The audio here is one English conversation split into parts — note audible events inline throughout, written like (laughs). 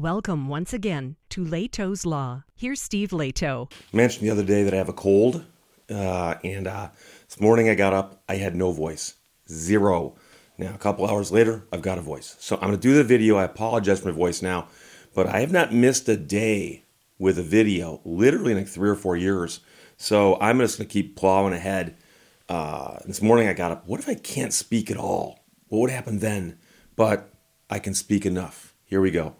Welcome once again to Lehto's Law. Here's Steve Lehto. mentioned the other day that I have a cold, uh, and uh, this morning I got up, I had no voice, zero. Now, a couple hours later, I've got a voice. So I'm going to do the video. I apologize for my voice now, but I have not missed a day with a video, literally in like three or four years. So I'm just going to keep plowing ahead. Uh, this morning I got up. What if I can't speak at all? What would happen then? But I can speak enough. Here we go.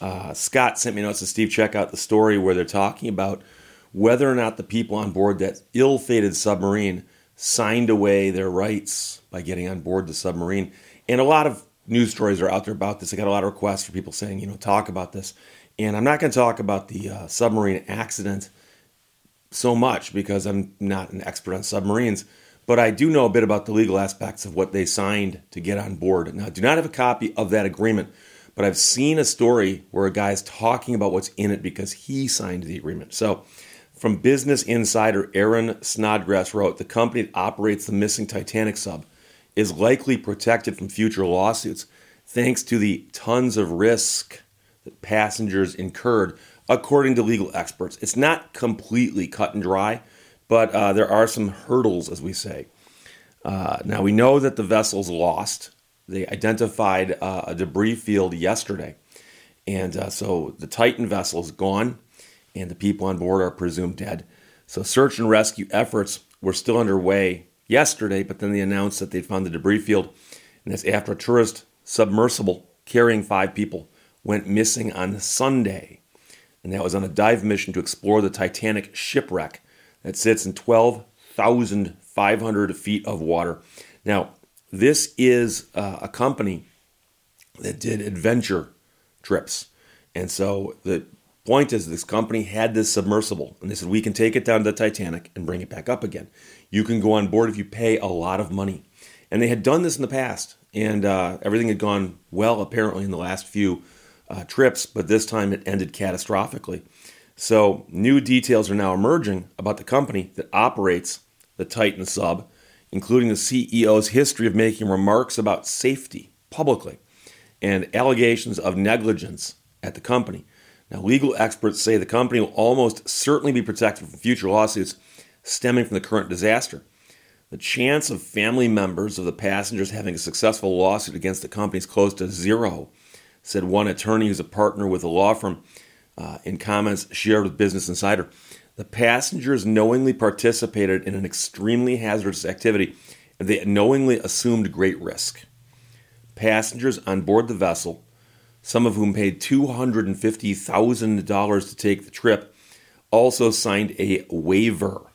Uh, Scott sent me notes to Steve. Check out the story where they're talking about whether or not the people on board that ill-fated submarine signed away their rights by getting on board the submarine. And a lot of news stories are out there about this. I got a lot of requests for people saying, you know, talk about this. And I'm not going to talk about the uh, submarine accident so much because I'm not an expert on submarines, but I do know a bit about the legal aspects of what they signed to get on board. Now, I do not have a copy of that agreement, but I've seen a story where a guy's talking about what's in it because he signed the agreement. So, from Business Insider, Erin Snodgrass wrote The company that operates the missing Titanic sub is likely protected from future lawsuits thanks to the tons of risk that passengers incurred, according to legal experts. It's not completely cut and dry, but uh, there are some hurdles, as we say. Uh, now, we know that the vessel's lost. They identified uh, a debris field yesterday. And uh, so the Titan vessel is gone, and the people on board are presumed dead. So search and rescue efforts were still underway yesterday, but then they announced that they'd found the debris field. And that's after a tourist submersible carrying five people went missing on Sunday. And that was on a dive mission to explore the Titanic shipwreck that sits in 12,500 feet of water. Now, this is uh, a company that did adventure trips. And so the point is, this company had this submersible, and they said, We can take it down to the Titanic and bring it back up again. You can go on board if you pay a lot of money. And they had done this in the past, and uh, everything had gone well, apparently, in the last few uh, trips, but this time it ended catastrophically. So, new details are now emerging about the company that operates the Titan sub, including the CEO's history of making remarks about safety publicly and allegations of negligence at the company. Now, legal experts say the company will almost certainly be protected from future lawsuits stemming from the current disaster. The chance of family members of the passengers having a successful lawsuit against the company is close to zero, said one attorney who's a partner with a law firm uh, in comments shared with Business Insider. The passengers knowingly participated in an extremely hazardous activity and they knowingly assumed great risk. Passengers on board the vessel, some of whom paid $250,000 to take the trip, also signed a waiver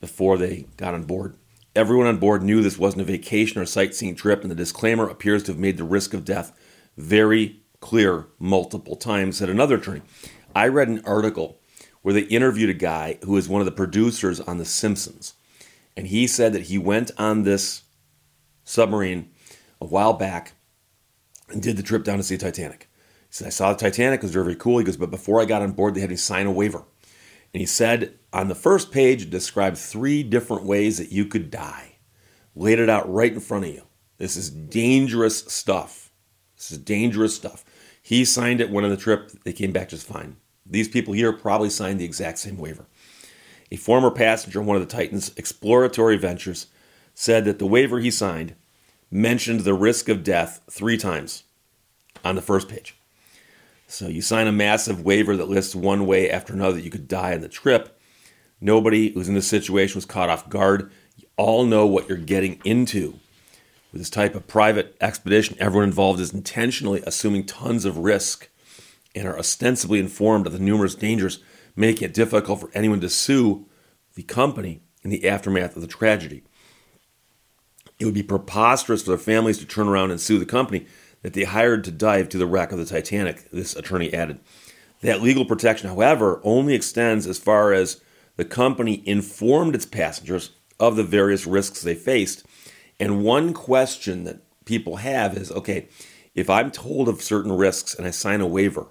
before they got on board. Everyone on board knew this wasn't a vacation or sightseeing trip, and the disclaimer appears to have made the risk of death very clear multiple times, said another attorney. I read an article where they interviewed a guy who is one of the producers on The Simpsons. And he said that he went on this submarine a while back and did the trip down to see Titanic. He said, I saw the Titanic, it was very, very cool. He goes, but before I got on board, they had me sign a waiver. And he said on the first page, it described three different ways that you could die. Laid it out right in front of you. This is dangerous stuff. This is dangerous stuff. He signed it, went on the trip, they came back just fine. These people here probably signed the exact same waiver. A former passenger on one of the Titan's exploratory ventures said that the waiver he signed mentioned the risk of death three times on the first page. So you sign a massive waiver that lists one way after another that you could die on the trip. Nobody who's in this situation was caught off guard. You all know what you're getting into. With this type of private expedition, everyone involved is intentionally assuming tons of risk and are ostensibly informed of the numerous dangers, making it difficult for anyone to sue the company in the aftermath of the tragedy. It would be preposterous for their families to turn around and sue the company that they hired to dive to the wreck of the Titanic, this attorney added. That legal protection, however, only extends as far as the company informed its passengers of the various risks they faced. And one question that people have is okay, if I'm told of certain risks and I sign a waiver,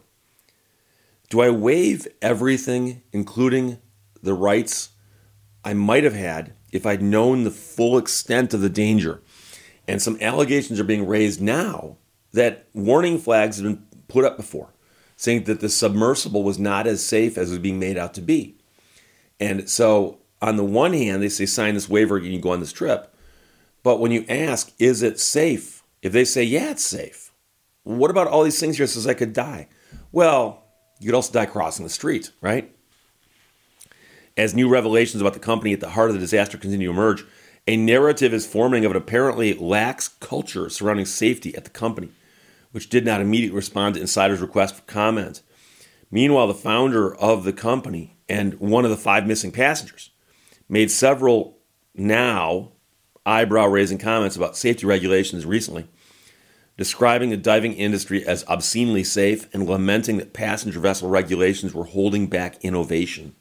do I waive everything, including the rights I might have had if I'd known the full extent of the danger? And some allegations are being raised now that warning flags have been put up before. saying that the submersible was not as safe as it was being made out to be. And so, on the one hand, they say sign this waiver and you go on this trip. But when you ask, is it safe? If they say, yeah, it's safe, what about all these things here says I could die? Well, you could also die crossing the street, right? As new revelations about the company at the heart of the disaster continue to emerge, a narrative is forming of an apparently lax culture surrounding safety at the company, which did not immediately respond to insiders' request for comment. Meanwhile, the founder of the company and one of the five missing passengers made several now eyebrow raising comments about safety regulations recently, describing the diving industry as obscenely safe and lamenting that passenger vessel regulations were holding back innovation.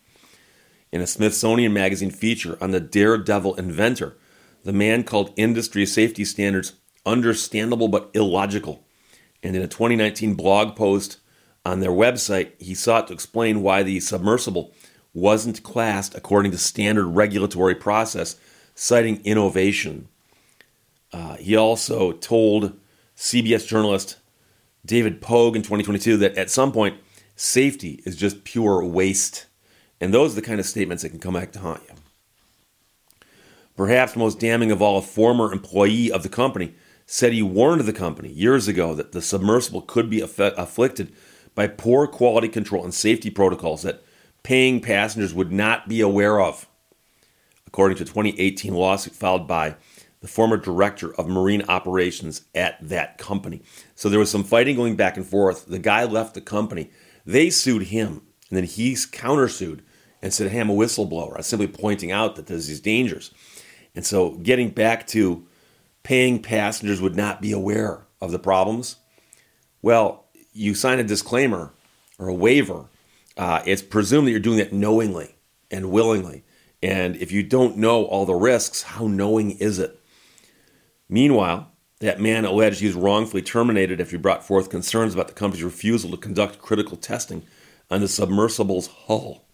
In a Smithsonian Magazine feature on the daredevil inventor, the man called industry safety standards understandable but illogical. And in a 2019 blog post on their website, he sought to explain why the submersible wasn't classed according to standard regulatory process, citing innovation. Uh, he also told CBS journalist David Pogue in 2022 that at some point, safety is just pure waste. And those are the kind of statements that can come back to haunt you. Perhaps most damning of all, a former employee of the company said he warned the company years ago that the submersible could be aff- afflicted by poor quality control and safety protocols that paying passengers would not be aware of, according to a 2018 lawsuit filed by the former director of marine operations at that company. So there was some fighting going back and forth. The guy left the company. They sued him, and then he's countersued and said, Hey, I'm a whistleblower. I'm simply pointing out that there's these dangers. And so getting back to paying passengers would not be aware of the problems. Well, you sign a disclaimer or a waiver. Uh, it's presumed that you're doing that knowingly and willingly. And if you don't know all the risks, how knowing is it? Meanwhile, that man alleged he was wrongfully terminated after he brought forth concerns about the company's refusal to conduct critical testing on the submersible's hull.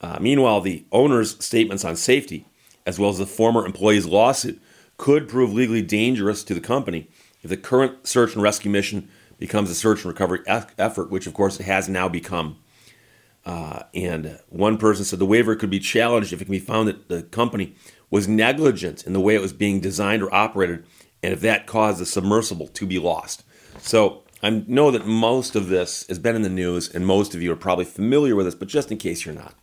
Uh, meanwhile, the owner's statements on safety, as well as the former employee's lawsuit, could prove legally dangerous to the company if the current search and rescue mission becomes a search and recovery effort, which of course it has now become. Uh, and one person said the waiver could be challenged if it can be found that the company was negligent in the way it was being designed or operated, and if that caused the submersible to be lost. So I know that most of this has been in the news, and most of you are probably familiar with this, but just in case you're not.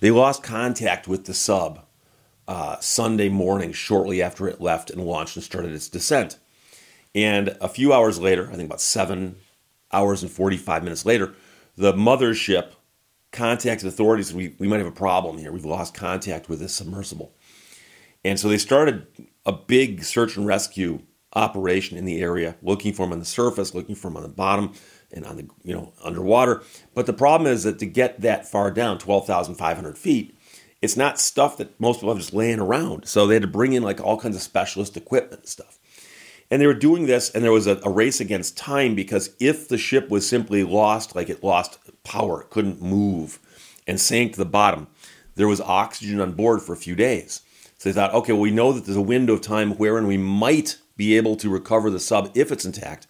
They lost contact with the sub uh, Sunday morning, shortly after it left and launched and started its descent. And a few hours later, I think about seven hours and 45 minutes later, the mothership contacted authorities. We, we might have a problem here. We've lost contact with this submersible. And so they started a big search and rescue operation in the area, looking for them on the surface, looking for them on the bottom, and on the you know underwater. But the problem is that to get that far down, twelve thousand five hundred feet, it's not stuff that most people have just laying around. So they had to bring in like all kinds of specialist equipment and stuff. And they were doing this, and there was a, a race against time because if the ship was simply lost, like it lost power, couldn't move, and sank to the bottom, there was oxygen on board for a few days. So they thought, okay, well, we know that there's a window of time wherein we might be able to recover the sub if it's intact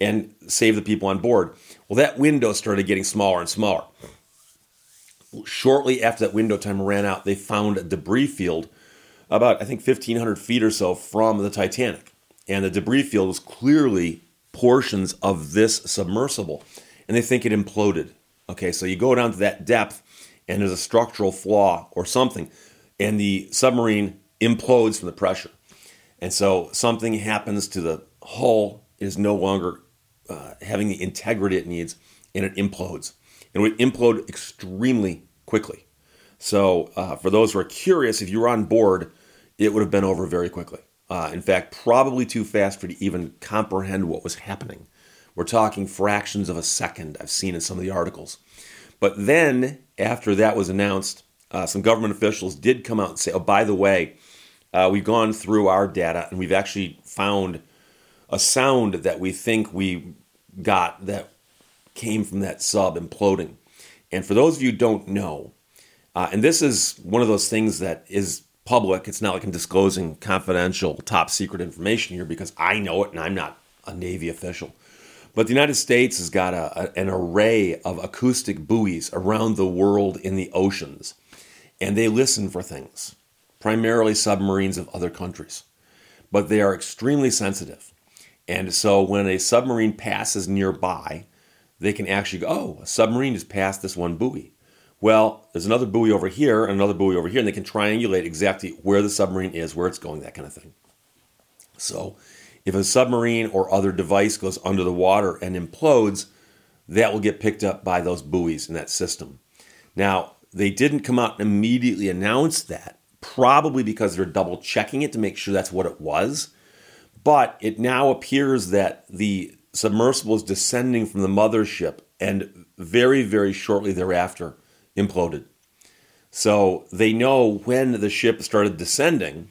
and save the people on board. Well, that window started getting smaller and smaller. Shortly after that window time ran out, they found a debris field about, I think, 1,500 feet or so from the Titanic. And the debris field was clearly portions of this submersible. And they think it imploded. Okay, so you go down to that depth and there's a structural flaw or something, and the submarine implodes from the pressure. And so something happens to the hull, is no longer uh, having the integrity it needs, and it implodes. And it would implode extremely quickly. So, uh, for those who are curious, if you were on board, it would have been over very quickly. Uh, in fact, probably too fast for to even comprehend what was happening. We're talking fractions of a second, I've seen in some of the articles. But then, after that was announced, uh, some government officials did come out and say, oh, by the way, uh, we've gone through our data and we've actually found a sound that we think we got that came from that sub imploding. And for those of you who don't know, uh, and this is one of those things that is public, it's not like I'm disclosing confidential, top secret information here because I know it and I'm not a Navy official. But the United States has got a, a, an array of acoustic buoys around the world in the oceans, and they listen for things, primarily submarines of other countries. But they are extremely sensitive. And so when a submarine passes nearby, they can actually go, oh, a submarine just passed this one buoy. Well, there's another buoy over here and another buoy over here, and they can triangulate exactly where the submarine is, where it's going, that kind of thing. So if a submarine or other device goes under the water and implodes, that will get picked up by those buoys in that system. Now, they didn't come out and immediately announce that, probably because they're double checking it to make sure that's what it was. But it now appears that the submersible is descending from the mothership and very, very shortly thereafter imploded. So they know when the ship started descending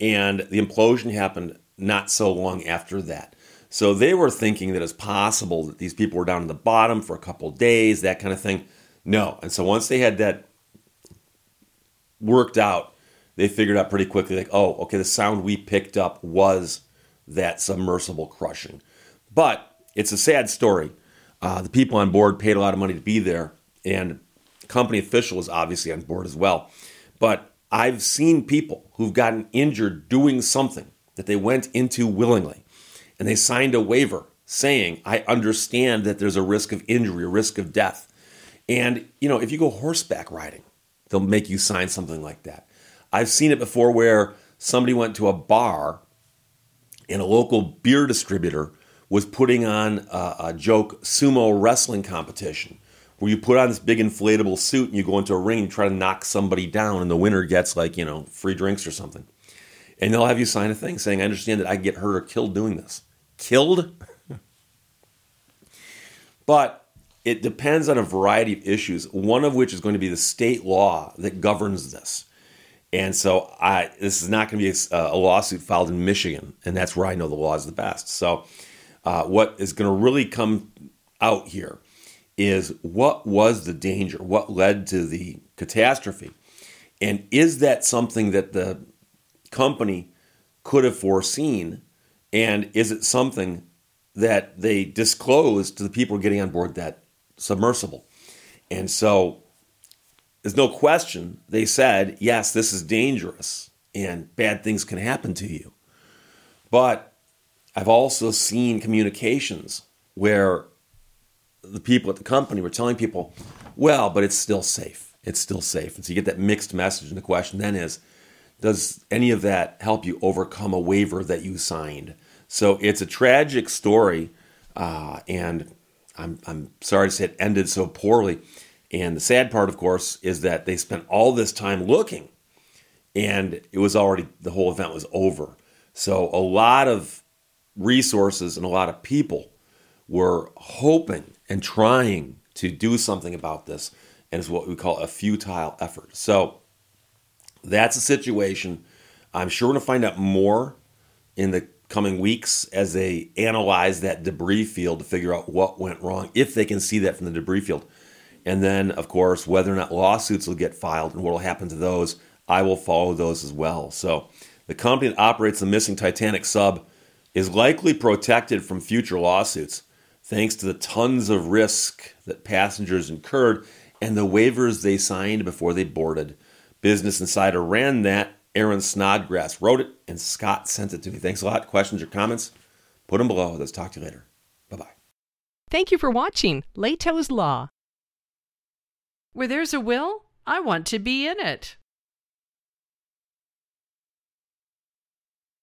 and the implosion happened not so long after that. So they were thinking that it's possible that these people were down in the bottom for a couple days, that kind of thing. No. And so once they had that worked out, they figured out pretty quickly, like, oh, okay, the sound we picked up was that submersible crushing. But it's a sad story. Uh, the people on board paid a lot of money to be there, and company official is obviously on board as well. But I've seen people who've gotten injured doing something that they went into willingly. And they signed a waiver saying, I understand that there's a risk of injury, a risk of death. And, you know, if you go horseback riding, they'll make you sign something like that. I've seen it before where somebody went to a bar and a local beer distributor was putting on a, a joke sumo wrestling competition where you put on this big inflatable suit and you go into a ring and try to knock somebody down and the winner gets like, you know, free drinks or something and they'll have you sign a thing saying, I understand that I get hurt or killed doing this. Killed? (laughs) but it depends on a variety of issues, one of which is going to be the state law that governs this. And so I, this is not going to be a, a, lawsuit filed in Michigan, and that's where I know the law is the best. So, uh, what is going to really come out here is what was the danger? What led to the catastrophe? And is that something that the company could have foreseen? And is it something that they disclosed to the people getting on board that submersible? And so there's no question they said, yes, this is dangerous and bad things can happen to you. But I've also seen communications where the people at the company were telling people, well, but it's still safe. It's still safe. And so you get that mixed message. And the question then is, does any of that help you overcome a waiver that you signed? So it's a tragic story, uh, and I'm, I'm sorry to say it ended so poorly. And the sad part, of course, is that they spent all this time looking, and it was already, the whole event was over. So a lot of resources and a lot of people were hoping and trying to do something about this, and it's what we call a futile effort. So that's a situation. I'm sure to find out more in the coming weeks as they analyze that debris field to figure out what went wrong, if they can see that from the debris field. And then, of course, whether or not lawsuits will get filed and what will happen to those, I will follow those as well. So, the company that operates the missing Titanic sub is likely protected from future lawsuits thanks to the tons of risk that passengers incurred and the waivers they signed before they boarded. Business Insider ran that. Erin Snodgrass wrote it, and Scott sent it to me. Thanks a lot. Questions or comments? Put them below. Let's talk to you later. Bye bye. Thank you for watching Lehto's Law. Where there's a will, I want to be in it.